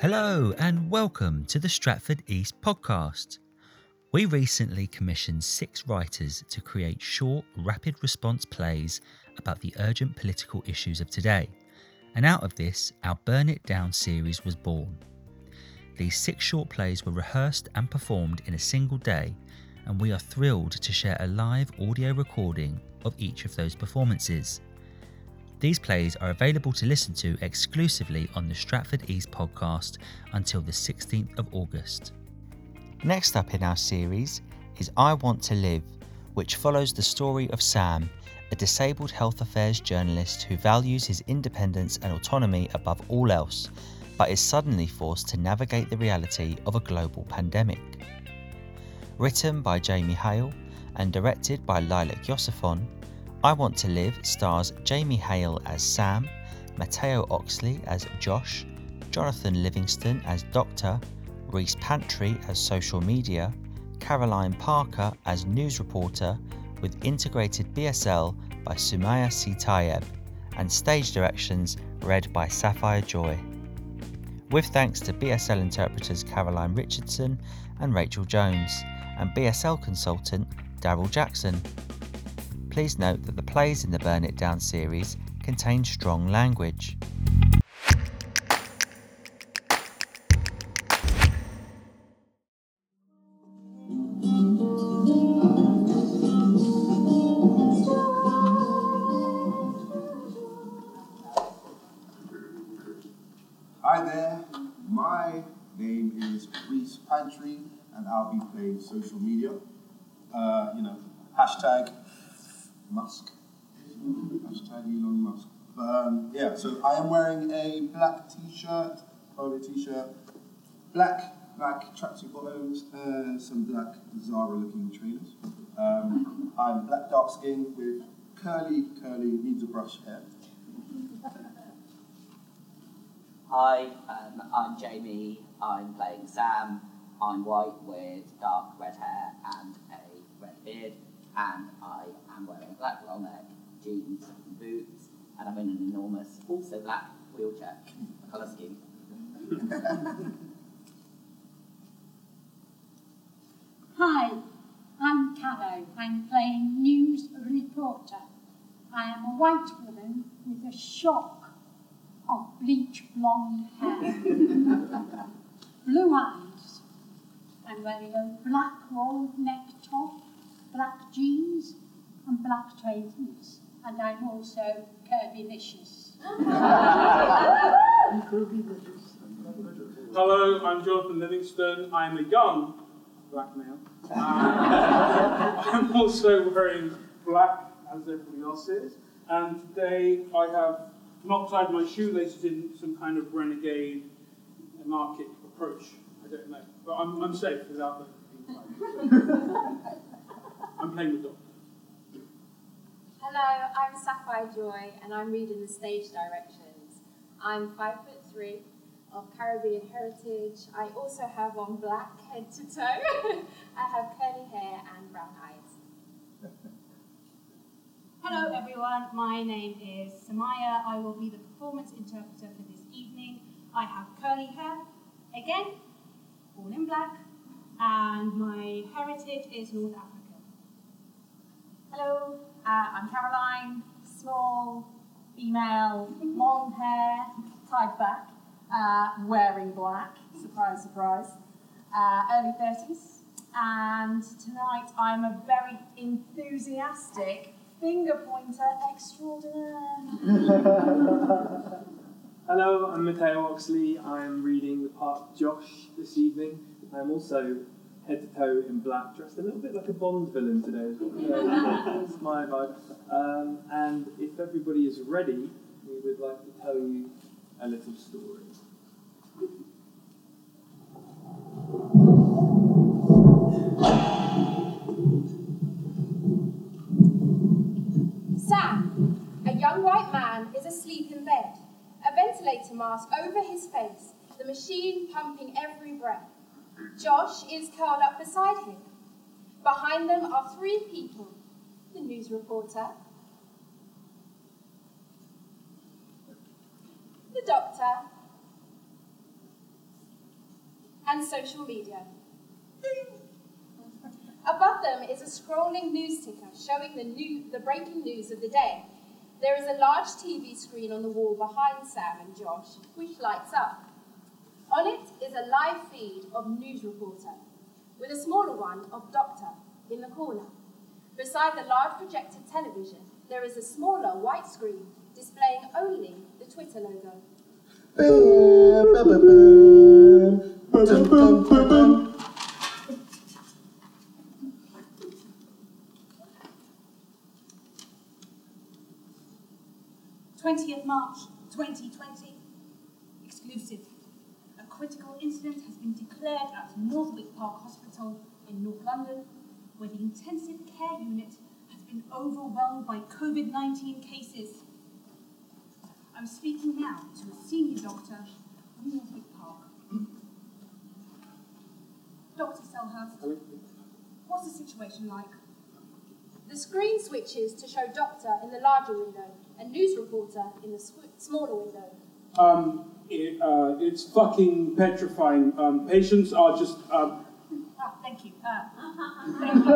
Hello, and welcome to the Stratford East podcast. We recently commissioned six writers to create short, rapid response plays about the urgent political issues of today. And out of this, our Burn It Down series was born. These six short plays were rehearsed and performed in a single day, and we are thrilled to share a live audio recording of each of those performances. These plays are available to listen to exclusively on the Stratford East podcast until the 16th of August. Next up in our series is I Want to Live, which follows the story of Sam, a disabled health affairs journalist who values his independence and autonomy above all else, but is suddenly forced to navigate the reality of a global pandemic. Written by Jamie Hale and directed by Lilac Yosiphon, I Want to Live stars Jamie Hale as Sam, Mateo Oxley as Josh, Jonathan Livingston as Doctor, Reece Pantry as social media, Caroline Parker as news reporter, with integrated BSL by Sumayya Si-Tayeb, and stage directions read by Sapphire Joy. With thanks to BSL interpreters Caroline Richardson and Rachel Jones, and BSL consultant Daryl Jackson. Please note that the plays in the Burn It Down series contain strong language. Hi there, my name is Reece Pantry, and I'll be playing social media. Uh, you know, hashtag Musk. Hashtag Elon Musk. But, um, yeah, so I am wearing a black t-shirt, polo t-shirt, black black tracksuit bottoms, and some black Zara-looking trainers. Um, I'm black dark skinned with curly, curly, needs a brush hair. Hi, um, I'm Jamie. I'm playing Sam. I'm white with dark red hair and a red beard, and I am wearing black long neck jeans and boots, and I'm in an enormous, also black wheelchair, colour scheme. Hi, I'm Caro. I'm playing news reporter. I am a white woman with a shock of bleach blonde hair, blue eyes. I'm wearing a black rolled neck top, black jeans, and black trainers. And I'm also curvylicious. Hello, I'm Jonathan Livingston. I'm a young black male. Uh, I'm also wearing black, as everybody else is. And today I have not tied my shoelaces in some kind of renegade anarchic approach. I don't know. But I'm, I'm safe without them being tied. I'm playing the doctor. Hello, I'm Sapphire Joy, and I'm reading the stage directions. I'm five foot three, of Caribbean heritage. I also have on black head to toe. I have curly hair and brown eyes. Hello everyone, my name is Sumayya. I will be the performance interpreter for this evening. I have curly hair, again, all in black, and my heritage is North African. Hello, uh, I'm Caroline, small, female, long hair, tied back, uh, wearing black, surprise, surprise, uh, early 30s. And tonight I'm a very enthusiastic finger pointer extraordinaire. Hello, I'm Mateo Oxley. I'm reading the part of Josh this evening. I'm also head to toe in black, dressed a little bit like a Bond villain today as well. Yeah, That's my vibe. Um, and if everybody is ready, we would like to tell you a little story. Sam, a young white man, is asleep in bed, a ventilator mask over his face, the machine pumping every breath. Josh is curled up beside him. Behind them are three people the news reporter, the doctor, and social media. Above them is a scrolling news ticker showing the, new, the breaking news of the day. There is a large TV screen on the wall behind Sam and Josh, which lights up. On it is a live feed of News Reporter, with a smaller one of Doctor in the corner. Beside the large projected television, there is a smaller white screen displaying only the Twitter logo. Twentieth March, 2020. Exclusive. A critical incident has been declared at Northwick Park Hospital in North London, where the intensive care unit has been overwhelmed by COVID 19 cases. I'm speaking now to a senior doctor from Northwick Park. Dr. Selhurst, what's the situation like? The screen switches to show Doctor in the larger window and News Reporter in the smaller window. Um, it, uh, it's fucking petrifying. Um, patients are just. Um, Ah, thank you. Uh, thank you.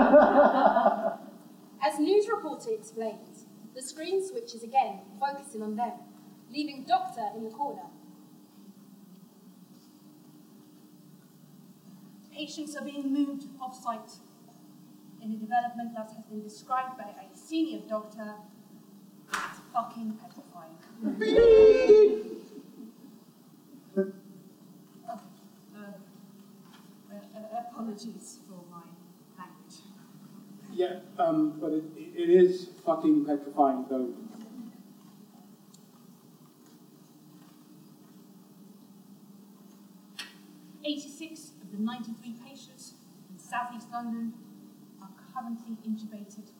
As News Reporter explains, the screen switches again, focusing on them, leaving Doctor in the corner. Patients are being moved off-site in a development that has been described by a senior doctor as fucking petrifying. Oh, uh, uh, uh, apologies for my language. yeah, um, but it, it is fucking petrifying, though. Eighty-six of the ninety-three patients in southeast London are currently intubated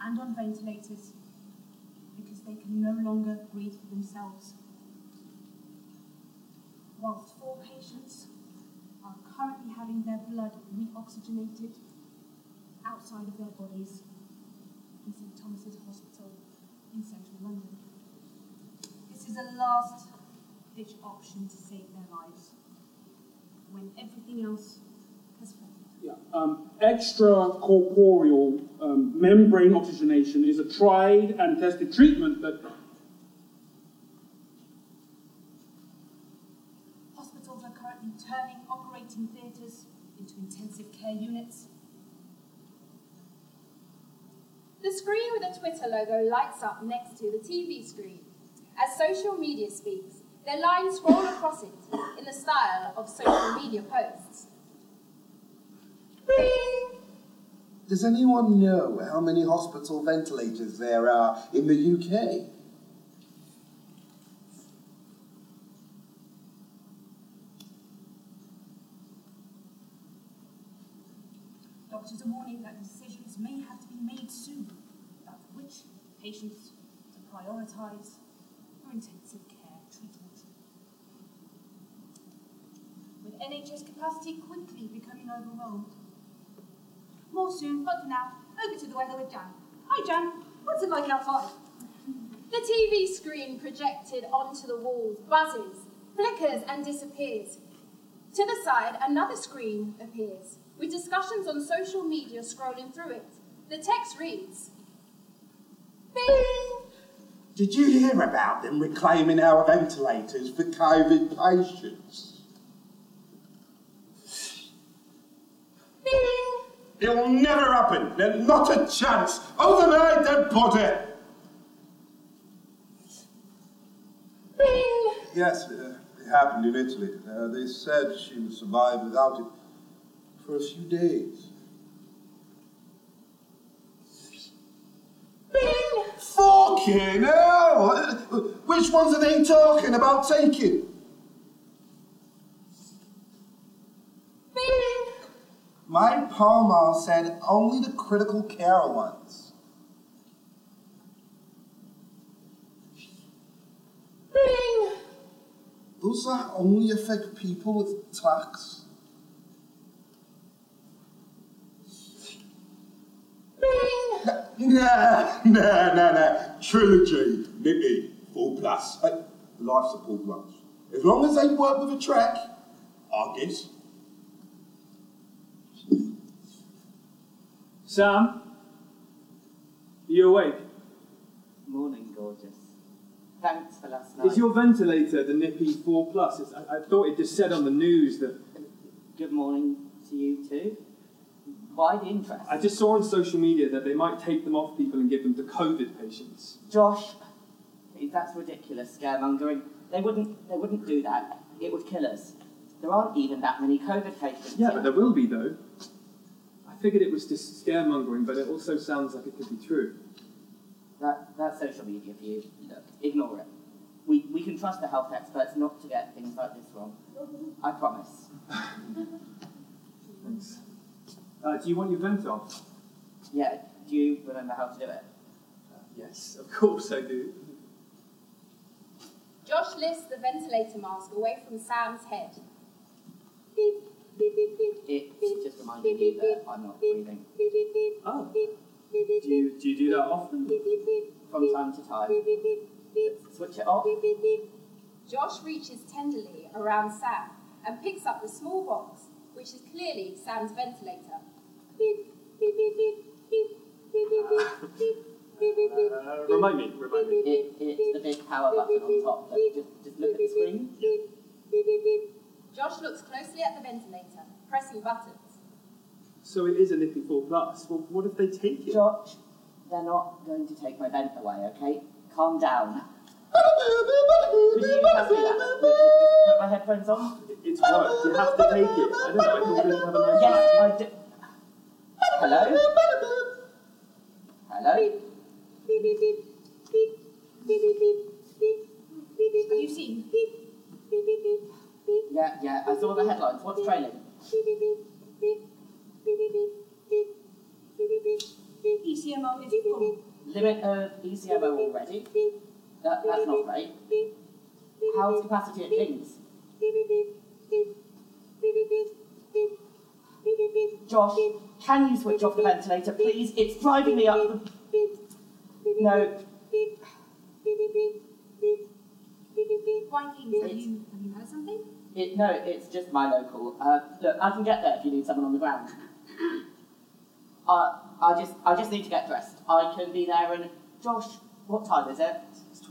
and on ventilators because they can no longer breathe for themselves. Whilst four patients currently having their blood reoxygenated outside of their bodies in St Thomas's Hospital in central London. This is a last ditch option to save their lives when everything else has failed. Yeah. Um, extracorporeal um, membrane oxygenation is a tried and tested treatment that Hospitals are currently turning operating theatres into intensive care units. The screen with the Twitter logo lights up next to the TV screen. As social media speaks, their lines scroll across it in the style of social media posts. Does anyone know how many hospital ventilators there are in the UK? Doctors a warning that decisions may have to be made soon about which patients to prioritise for intensive care treatment. With NHS capacity quickly becoming overwhelmed. More soon, but for now, over to the weather with Jan. Hi Jan, what's it like outside? The TV screen projected onto the walls buzzes, flickers, and disappears. To the side, another screen appears, with discussions on social media scrolling through it. The text reads Bing! Did you hear about them reclaiming our ventilators for COVID patients? Bing! It'll never happen. There's not a chance. Overnight, dead body. Bing! Yes, uh, it happened in Italy. Uh, they said she would survive without it for a few days. Bing! Fucking hell! Which ones are they talking about taking? Bing! My Palma said only the critical care ones. Bing! Does that only affect people with tax? Nah, nah, nah, nah. Trilogy, Nippy, full plus. Life support runs. As long as they work with a track, I guess. Sam, you awake? Morning, gorgeous. Thanks for last night. Is your ventilator the Nippy 4 Plus? I, I thought it just said on the news that. Good morning to you too. The interest? I just saw on social media that they might take them off people and give them to COVID patients. Josh, that's ridiculous scaremongering. They wouldn't. They wouldn't do that. It would kill us. There aren't even that many COVID patients. Yeah, yet. but there will be though. I figured it was just scaremongering, but it also sounds like it could be true. That, that's social media for you. Look, ignore it. We, we can trust the health experts not to get things like this wrong. I promise. Thanks. Uh, do you want your vent off? Yeah, do you remember how to do it? Yes, of course I do. Josh lifts the ventilator mask away from Sam's head. Beep, beep, beep, beep. It's just reminding you that I'm not breathing. Beep, beep, beep. Oh. Beep, beep, beep, Do you, do you do that often? beep, beep, beep. From time to time. Beep, beep, beep, beep. Switch it off. Beep, beep, beep. Josh reaches tenderly around Sam and picks up the small box, which is clearly Sam's ventilator. Beep, beep, beep, beep, beep, beep, beep, beep, beep, beep, beep, beep. Uh, remind me, remind me. It, it's the big power button on top. Look, just, just look at the screen. Josh looks closely at the ventilator, pressing buttons. So it is a Nippy 4 Plus. Well, what if they take it? Josh, they're not going to take my vent away, okay? Calm down. Could you pass me that? Just- just Put my headphones on? It's work. You have to take it. I don't know. I thought we didn't have a nice Yes, I do. Hello? Hello? Beep, beep, beep, beep, beep, beep, beep, beep, beep, beep, beep, Have you seen? beep, beep, beep, beep, beep, Yeah, yeah, I saw the headlines. What's trailing? beep, beep, beep, beep, beep, beep, beep, beep, beep, beep, beep, beep, ECMO is beep, beep, full. Limit of ECMO already? beep, that, that's not right. How's capacity at King's? Josh, can you switch off the ventilator, please? It's driving me up. No. Why King's? Have you, have you heard something? It, no, it's just my local. Uh, look, I can get there if you need someone on the ground. Uh, I just, I just need to get dressed. I can be there And Josh, what time is it?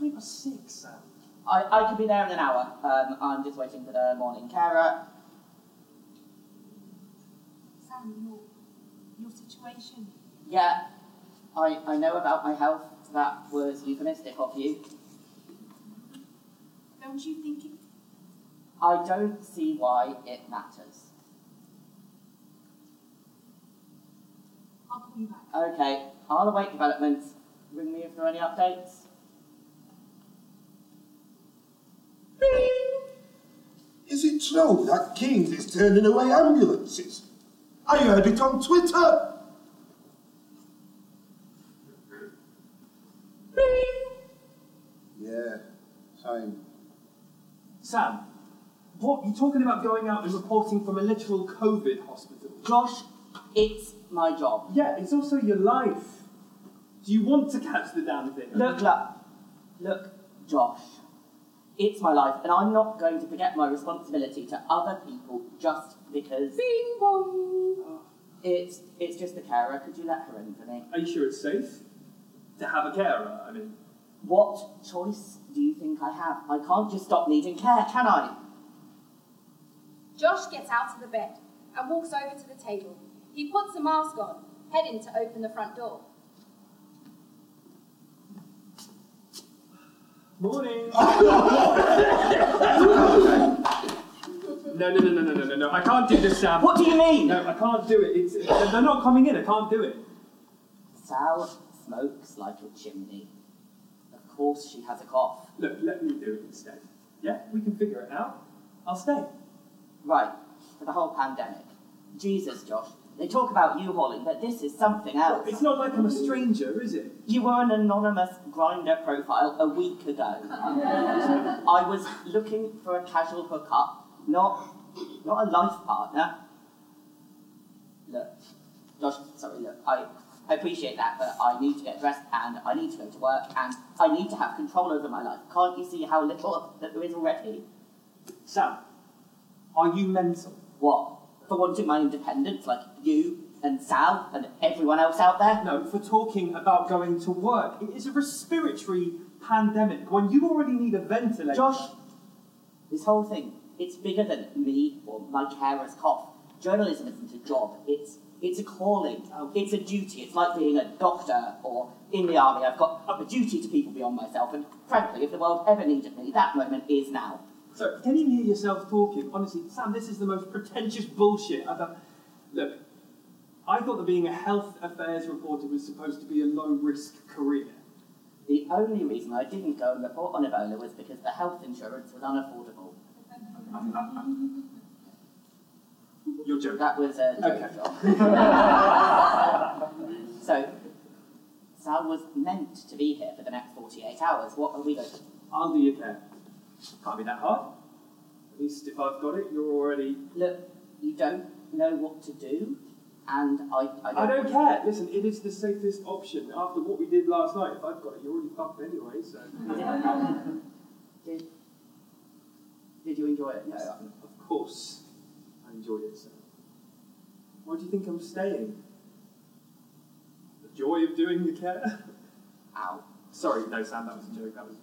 It's 20 past 6, I, I could be there in an hour. Um, I'm just waiting for the morning carer. Sam, your, your situation. Yeah, I, I know about my health. That was euphemistic of you. Don't you think it I don't see why it matters. I'll call you back. Okay, I'll await developments. Ring me if there are any updates. Is it true that Kings is turning away ambulances? I heard it on Twitter. Yeah, same. Sam, what? You're talking about going out and reporting from a literal COVID hospital? Josh, it's my job. Yeah, it's also your life. Do you want to catch the damn thing? Look, look, look, Josh. It's my life, and I'm not going to forget my responsibility to other people just because Bing bong. Oh, it's it's just the carer. Could you let her in for me? Are you sure it's safe? To have a carer, I mean. What choice do you think I have? I can't just stop needing care, can I? Josh gets out of the bed and walks over to the table. He puts a mask on, heading to open the front door. Morning! No, no, no, no, no, no, no, no. I can't do this, Sam. What do you mean? No, I can't do it. It's, they're not coming in. I can't do it. Sal smokes like a chimney. Of course she has a cough. Look, let me do it instead. Yeah, we can figure it out. I'll stay. Right, for the whole pandemic. Jesus, Josh. They talk about you hauling, but this is something else. It's not like I'm a stranger, is it? You were an anonymous Grindr profile a week ago. I was looking for a casual hookup, not not a life partner. Look, Josh, sorry, look, I, I appreciate that, but I need to get dressed and I need to go to work and I need to have control over my life. Can't you see how little that there is already? Sam, are you mental? What? For wanting my independence, like you and Sal and everyone else out there. No, for talking about going to work. It is a respiratory pandemic when you already need a ventilator. Josh, this whole thing, it's bigger than me or my carer's cough. Journalism isn't a job, it's it's a calling, oh. it's a duty. It's like being a doctor or in the army. I've got a duty to people beyond myself, and frankly, if the world ever needed me, that moment is now. So, can you hear yourself talking? Honestly, Sam, this is the most pretentious bullshit I've ever. Look, I thought that being a health affairs reporter was supposed to be a low risk career. The only reason I didn't go and report on Ebola was because the health insurance was unaffordable. You're joking. That was a joke Okay. so, Sal was meant to be here for the next 48 hours. What are we going to do? I'll do your care. Can't be that hard. At least if I've got it, you're already. Look, you don't know what to do, and I, I don't. I don't care. Listen, it is the safest option. After what we did last night, if I've got it, you're already fucked anyway, so. Did, did you enjoy it? Yes, No. of course. I enjoyed it, so. Why do you think I'm staying? The joy of doing the care? Ow. Sorry, no, Sam, that was a joke. That was.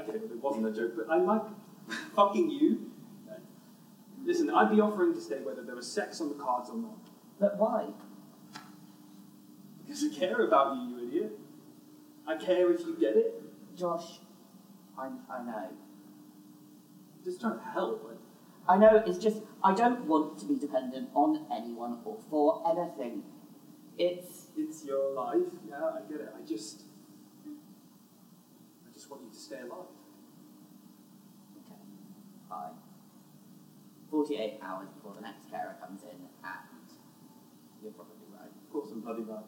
Okay, it wasn't a joke, but I like fucking you. Listen, I'd be offering to stay whether there was sex on the cards or not. But why? Because I care about you, you idiot. I care if you get it. Josh, I, I know. Just trying to help. I know, it's just, I don't want to be dependent on anyone or for anything. It's. It's your life. Yeah, I get it. I just. I just want you to stay alive. Okay, fine. 48 hours before the next carer comes in, and you're probably right. Of course, I'm bloody right.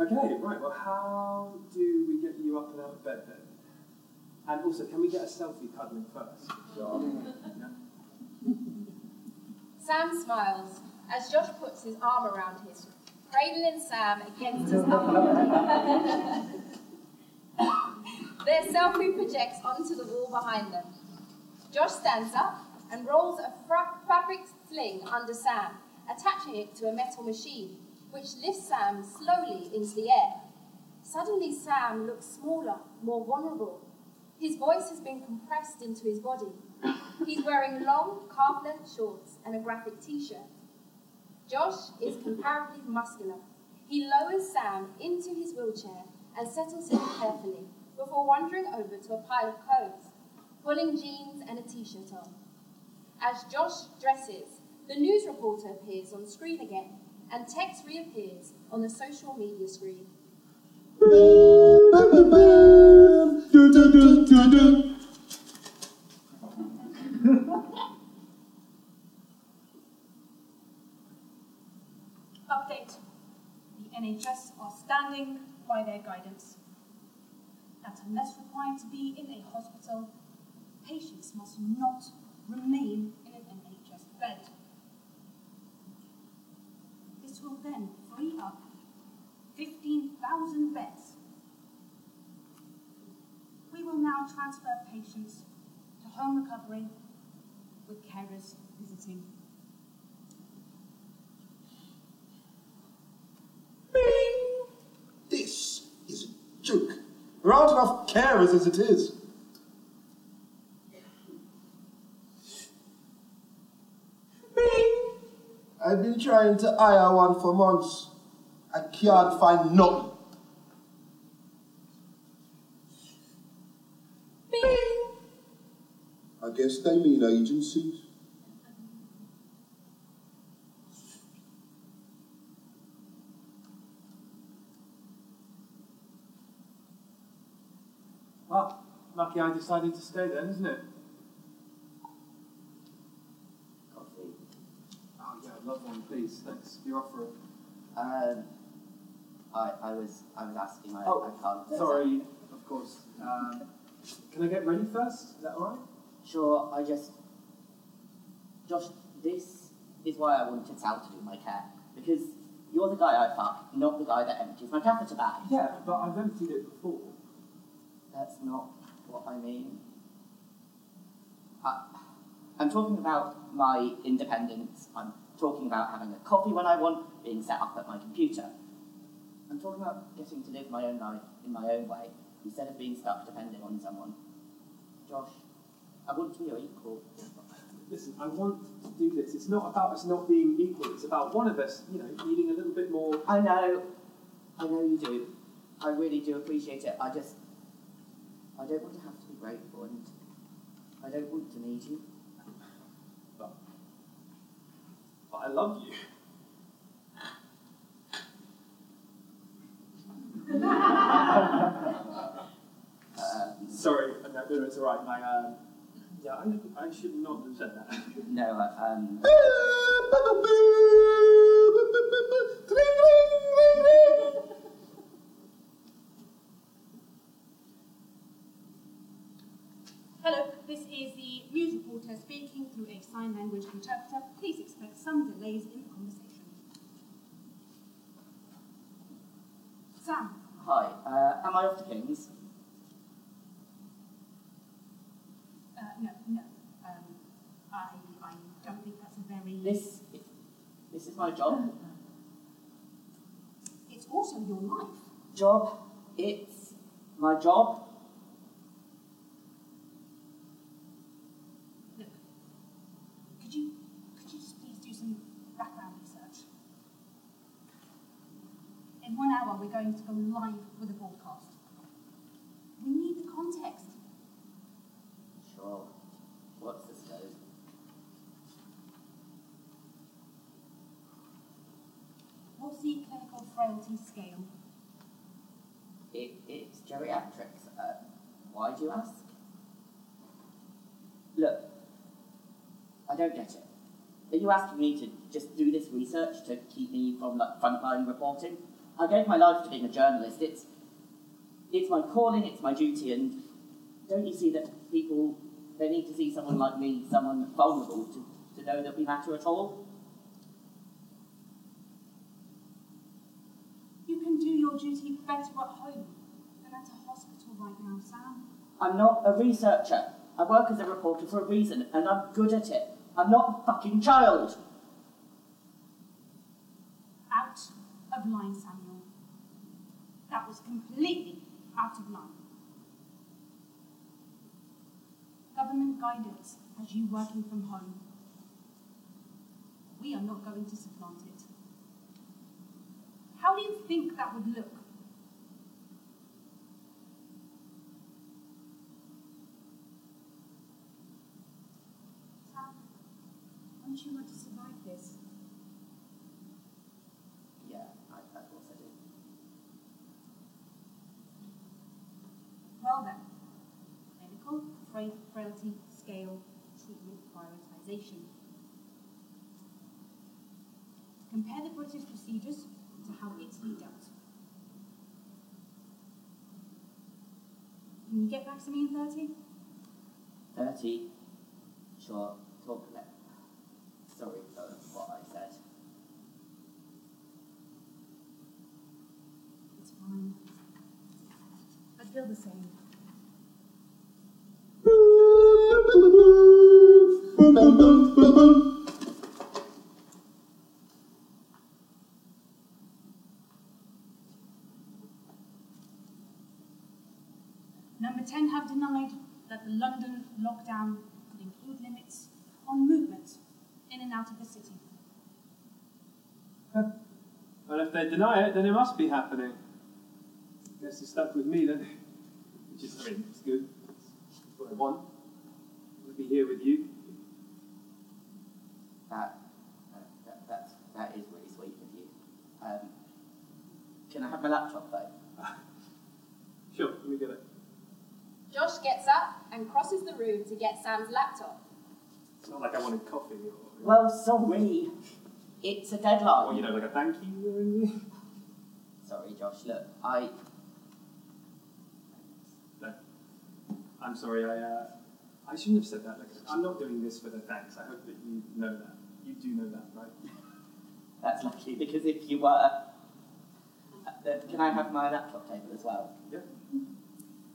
Okay, right. Well, how do we get you up and out of bed then? And also, can we get a selfie cuddling first? Sam smiles as Josh puts his arm around his, cradling Sam against his upper Their selfie projects onto the wall behind them. Josh stands up and rolls a fra- fabric sling under Sam, attaching it to a metal machine, which lifts Sam slowly into the air. Suddenly, Sam looks smaller, more vulnerable. His voice has been compressed into his body. He's wearing long, calf length shorts and a graphic t shirt. Josh is comparatively muscular. He lowers Sam into his wheelchair and settles him carefully before wandering over to a pile of clothes, pulling jeans and a t shirt on. As Josh dresses, the news reporter appears on screen again, and text reappears on the social media screen. Update. The NHS are standing by their guidance unless required to be in a hospital, patients must not remain in an NHS bed. This will then free up 15,000 beds. We will now transfer patients to home recovery with carers visiting. This is a joke. There aren't enough carers as it is. I've been trying to hire one for months. I can't find none. I guess they mean agencies. Well, lucky I decided to stay then, isn't it? Coffee. Oh, yeah, I'd love one, please. Thanks. You're offering. Um, I, I was I was asking. I, Oh, I can't. Sorry, of course. Um, can I get ready first? Is that alright? Sure. I just. Josh, this is why I wanted Sal to do my care because you're the guy I fuck, not the guy that empties my catheter bag. Yeah, but I've emptied it before. That's not what I mean. I, I'm talking about my independence. I'm talking about having a coffee when I want, being set up at my computer. I'm talking about getting to live my own life in my own way instead of being stuck depending on someone. Josh, I want to be your equal. Listen, I want to do this. It's not about us not being equal. It's about one of us, you know, needing a little bit more. I know, I know you do. I really do appreciate it. I just, I don't want to have to grateful, and I don't want to need you. But, but I love you. Uh, Sorry, no, no, it's all right. My, uh, yeah, I, I should not have said that. no, uh, um, Hello, this is the news reporter speaking through a sign language interpreter. Please expect some delays in the conversation. Sam, hi. Uh, am I off to Kings? uh, no, no. Um, I, I don't think that's a very. This, this is my job. It's also your life. Job. It's my job. Look, could you, could you just please do some background research? In one hour, we're going to go live with a broadcast. We need the context. Sure. What's the scope? What's the clinical frailty scale? It, it's geriatrics. Uh, why do you ask? Look, I don't get it. Are you asking me to just do this research to keep me from like frontline reporting? I gave my life to being a journalist. It's it's my calling, it's my duty, and don't you see that people they need to see someone like me, someone vulnerable, to, to know that we matter at all? You can do your duty better at home than at a hospital right now, Sam. I'm not a researcher. I work as a reporter for a reason, and I'm good at it. I'm not a fucking child. Out of line, Samuel. That was completely out of line. Government guidance has you working from home. We are not going to supplant it. How do you think that would look? Sam, don't you want to survive this? Yeah, I, of course I do. Well then, clinical fra- frailty scale treatment prioritization. Compare the British procedures to how Italy dealt. Can you get back to me in 30? 30. Sure, talk let. Sorry for what I said. It's fine. I feel the same. Number 10 have denied that the London lockdown could include limits on movement in and out of the city. Well, if they deny it, then it must be happening. Guess you're stuck with me then. Which is, I mean, it's good. It's what I want. I'll be here with you. That, that, that, that's, that is really sweet of you. Um, can I have my laptop though? Sure, let me get it. Josh gets up and crosses the room to get Sam's laptop. It's not like I wanted coffee or, Well, sorry. It's a deadline. or you know, like a thank you or anything. Sorry, Josh. Look, I. No. I'm sorry, I, uh, I shouldn't have said that. Like, I'm not doing this for the thanks. I hope that you know that. You do know that, right? That's lucky because if you were. Uh, can I have my laptop table as well? Yeah.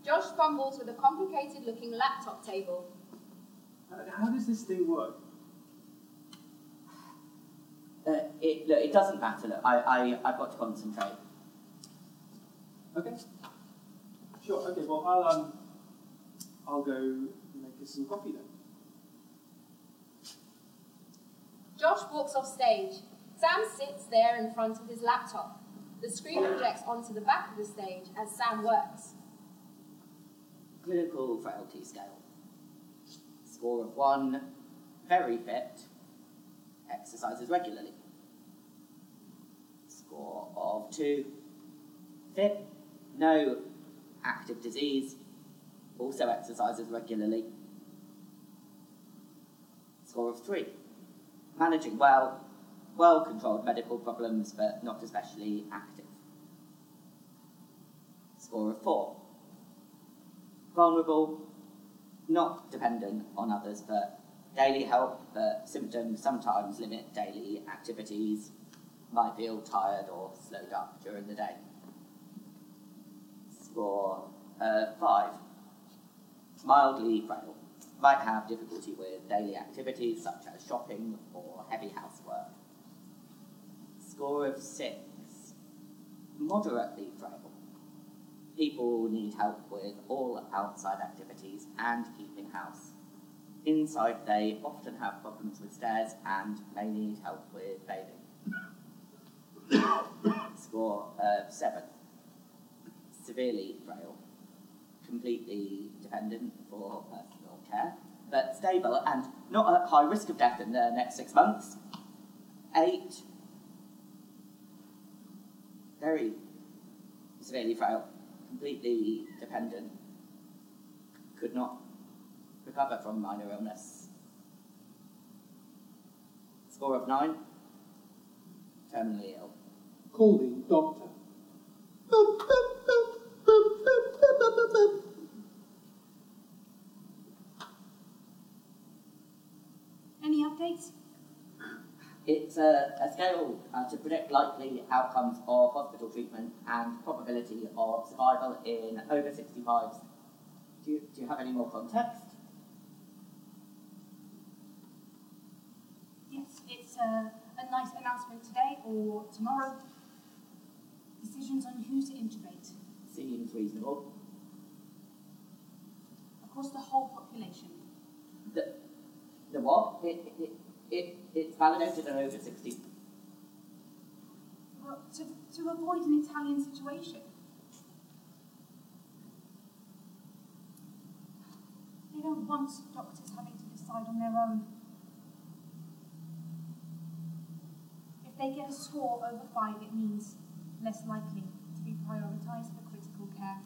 Josh fumbles with a complicated looking laptop table. Uh, how does this thing work? Uh, it, look, it doesn't matter. Look, I, I, I've got to concentrate. Okay. Sure. Okay. Well, I'll um, I'll go make us some coffee then. Josh walks off stage. Sam sits there in front of his laptop. The screen projects onto the back of the stage as Sam works. Clinical frailty scale. Score of one, very fit, exercises regularly. Score of two, fit, no active disease, also exercises regularly. Score of three, managing well, well controlled medical problems but not especially active. Score of four, vulnerable, not dependent on others, but daily help, but symptoms sometimes limit daily activities, might feel tired or slowed up during the day. Score uh, five, mildly frail, might have difficulty with daily activities such as shopping or heavy housework. Score of six, moderately frail, People need help with all outside activities and keeping house. Inside, they often have problems with stairs and may need help with bathing. Score of seven. Severely frail. Completely dependent for care, but stable and not at high risk of death in the next six months. Eight. Very severely frail completely dependent, could not recover from minor illness. Score of nine, terminally ill. Call the doctor. Any updates? It's a, a scale uh, to predict likely outcomes of hospital treatment and probability of survival in over 65s. Do you, do you have any more context? Yes, it's a, a NICE announcement today or tomorrow. Decisions on who to intubate Seems reasonable. across the whole population. The, the what? It, it, it, it's validated in over 60. Well, to, to avoid an Italian situation. They don't want doctors having to decide on their own. If they get a score over five, it means less likely to be prioritised for critical care.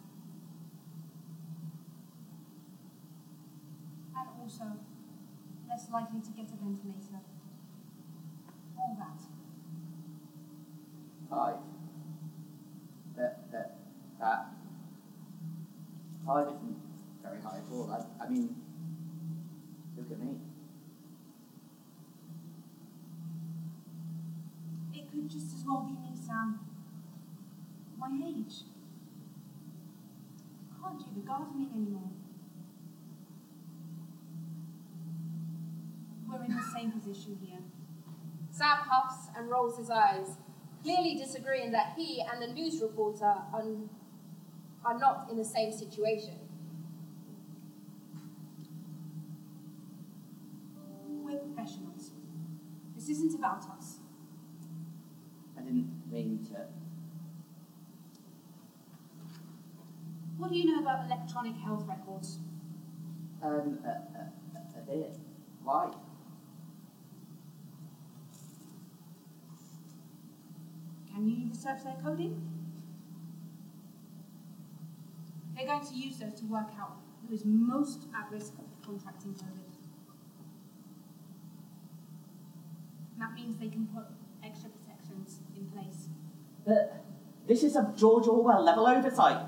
And also less likely to get a ventilator. All that. Five. That, that, that. Five isn't very high at all. I, I mean, look at me. It could just as well be me, Sam. My age. Can't do the gardening anymore. We're in the same position here. Sam huffs and rolls his eyes, clearly disagreeing that he and the news reporter are, are not in the same situation. We're professionals. This isn't about us. I didn't mean to. What do you know about electronic health records? Um, a, a, a bit. Why? Can you their coding? They're going to use those to work out who is most at risk of contracting COVID. And that means they can put extra protections in place. But this is a George Orwell level oversight.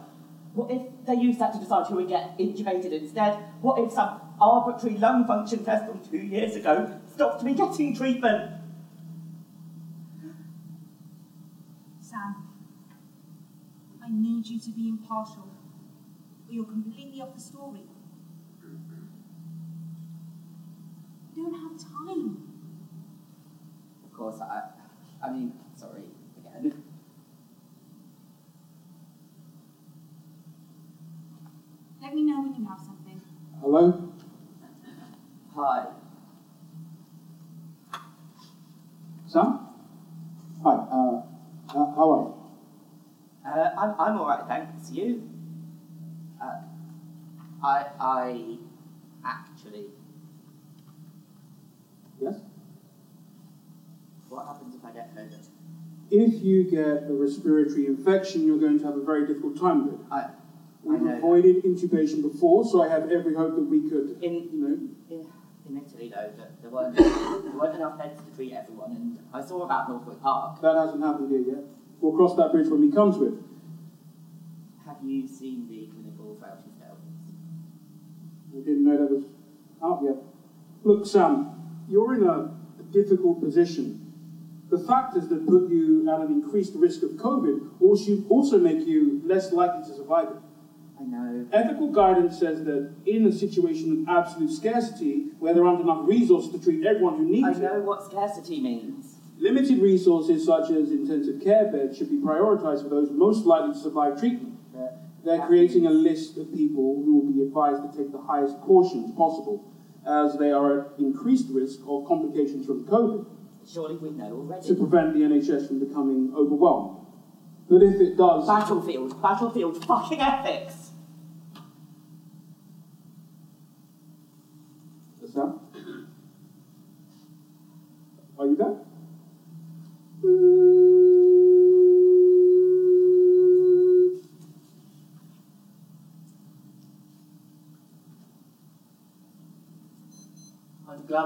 What if they use that to decide who would get intubated instead? What if some arbitrary lung function test from two years ago stopped me getting treatment? Sam, I need you to be impartial, or you're completely off the story. We don't have time. Of course, I, I mean, sorry, again. Let me know when you have something. Hello? Hi. Sam? Hi, uh, uh, how are you? Uh, I'm, I'm alright, thanks. You? Uh, I, I actually. Yes? What happens if I get COVID? If you get a respiratory infection, you're going to have a very difficult time with it. I, I We've know. avoided intubation before, so I have every hope that we could, In, you know, in, in Italy, though, that there weren't, there weren't enough beds to treat everyone, and I saw about Northwick Park. that hasn't happened here yet. We'll cross that bridge when we come to it. Have you seen the clinical frailty scale? We didn't know that was out yet. Look, Sam, you're in a, a difficult position. The factors that put you at an increased risk of COVID also, also make you less likely to survive it. I know. Ethical guidance says that in a situation of absolute scarcity, where there aren't enough resources to treat everyone who needs it. I know it, what scarcity means. Limited resources such as intensive care beds should be prioritized for those most likely to survive treatment. They're creating a list of people who will be advised to take the highest cautions possible, as they are at increased risk of complications from COVID, surely we know already. to prevent the NHS from becoming overwhelmed. But if it does, Battlefield, battlefield, fucking ethics! Sam? Are you there?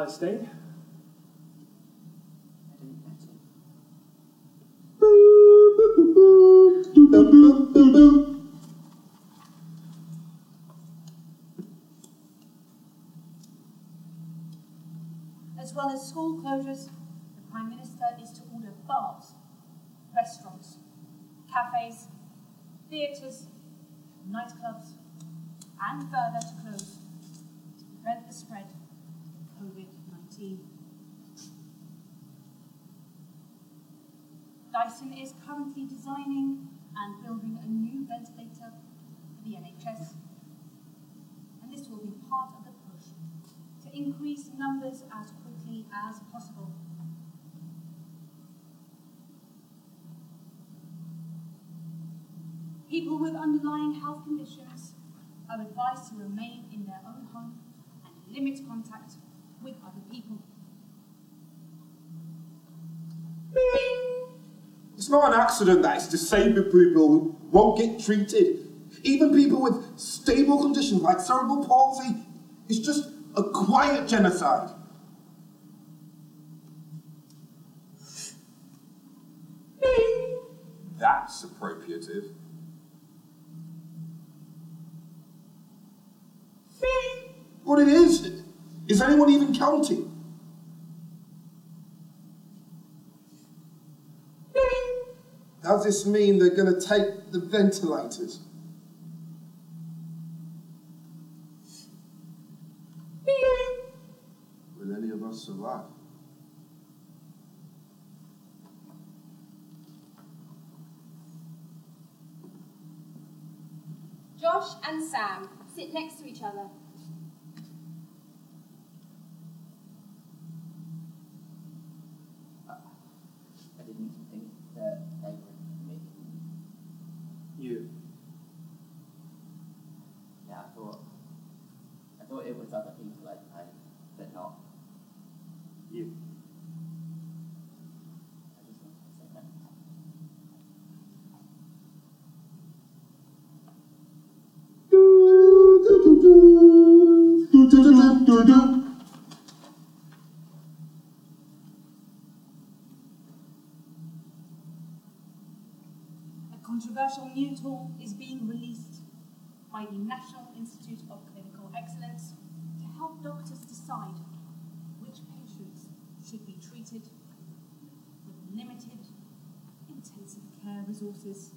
As well as school closures, the Prime Minister is to order bars, restaurants, cafes, theatres, nightclubs, and further to prevent the spread of COVID 19. Is currently designing and building a new ventilator for the NHS, and this will be part of the push to increase numbers as quickly as possible. People with underlying health conditions are advised to remain in their own home and limit contact with other people. It's not an accident that it's disabled people who won't get treated. Even people with stable conditions like cerebral palsy. It's just a quiet genocide. That's appropriative. What it is? Is anyone even counting? Does this mean they're going to take the ventilators? Will any of us survive? Josh and Sam sit next to each other. I didn't think that they would me. You. Yeah, I thought. I thought it was other people I'd play, but not. You. I just wanted to say that. A controversial new tool is being released by the National Institute of Clinical Excellence to help doctors decide which patients should be treated with limited intensive care resources.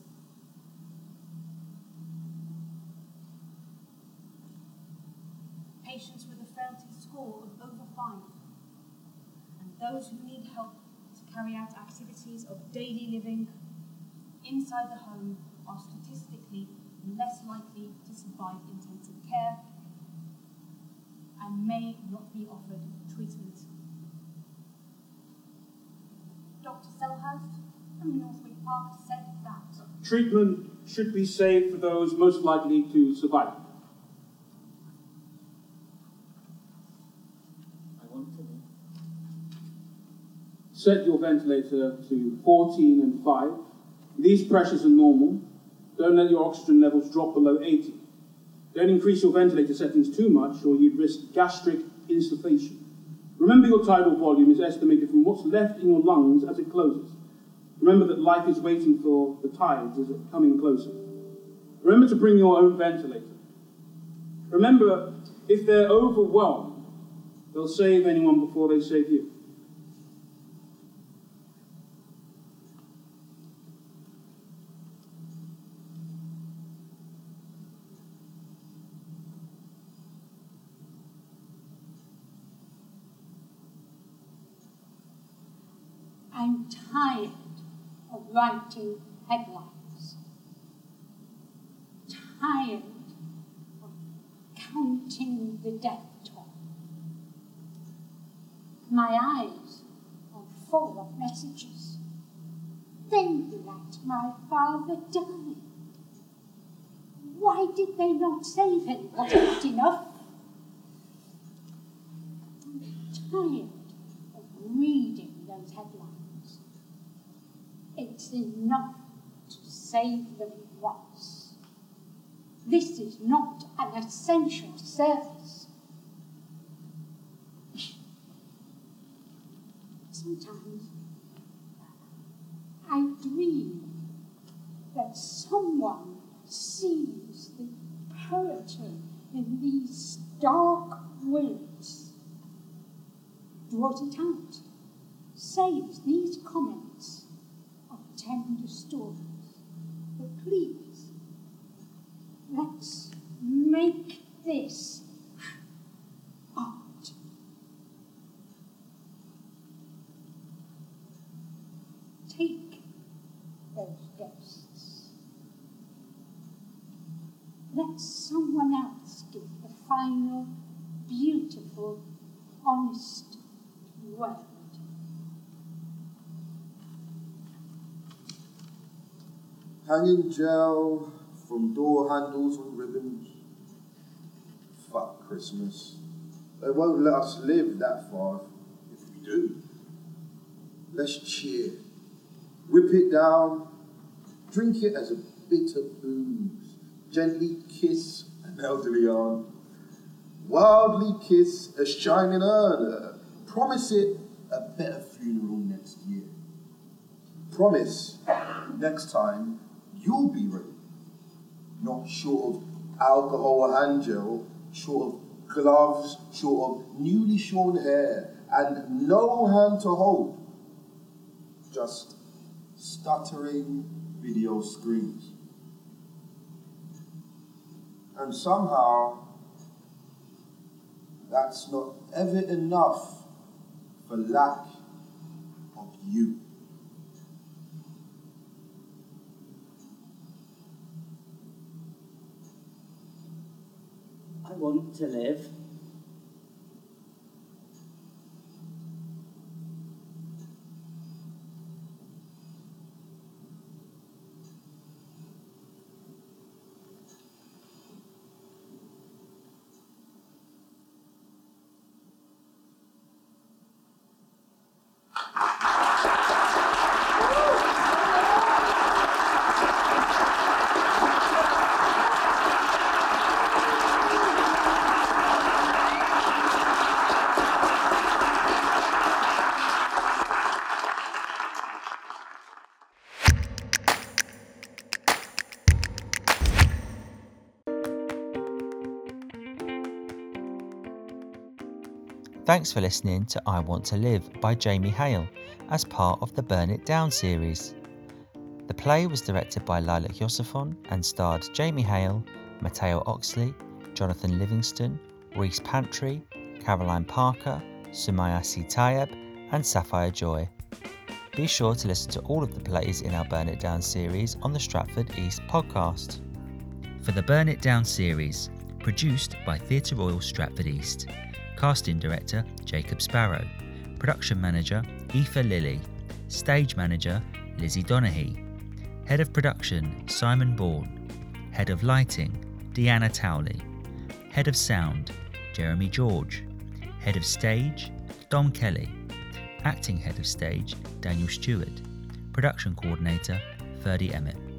Patients with a frailty score of over five and those who need help to carry out activities of daily living inside the home are statistically less likely to survive intensive care and may not be offered treatment. Dr. Selhurst from Northwick Park said that Treatment should be saved for those most likely to survive. I want to live. Set your ventilator to 14 and 5. These pressures are normal. Don't let your oxygen levels drop below 80. Don't increase your ventilator settings too much or you'd risk gastric insufflation. Remember your tidal volume is estimated from what's left in your lungs as it closes. Remember that life is waiting for the tides as it's coming closer. Remember to bring your own ventilator. Remember, if they're overwhelmed, they'll save anyone before they save you. I'm tired of writing headlines. Tired of counting the death toll. My eyes are full of messages. They let my father die. Why did they not save him? Was it enough? I'm tired of reading those headlines. It's enough to save them once. This is not an essential service. Sometimes I dream that someone sees the poetry in these dark words, draws it out, saves these comments tender stories. But please, let's make this art. Take those ghosts. Let someone else give the final, Hanging gel from door handles on ribbons. Fuck Christmas. They won't let us live that far if we do. Let's cheer. Whip it down. Drink it as a bitter booze. Gently kiss an elderly aunt. Wildly kiss a shining earner. Promise it a better funeral next year. Promise next time you'll be ready. Not short of alcohol or hand gel, short of gloves, short of newly shorn hair, and no hand to hold. Just stuttering video screens. And somehow, that's not ever enough for lack of you. Want to live. Thanks for listening to I Want to Live by Jamie Hale as part of the Burn It Down series. The play was directed by Lilac Yosiphon and starred Jamie Hale, Mateo Oxley, Jonathan Livingston, Reece Pantry, Caroline Parker, Sumayya Si-Tayeb, and Sapphire Joy. Be sure to listen to all of the plays in our Burn It Down series on the Stratford East podcast. For the Burn It Down series, produced by Theatre Royal Stratford East, casting director Jacob Sparrow, production manager Aoife Lilly, stage manager Lizzie Donaghy, head of production Simon Bourne, head of lighting Deanna Towley, head of sound Jeremy George, head of stage Dom Kelly, acting head of stage Daniel Stewart, production coordinator Ferdy Emmett.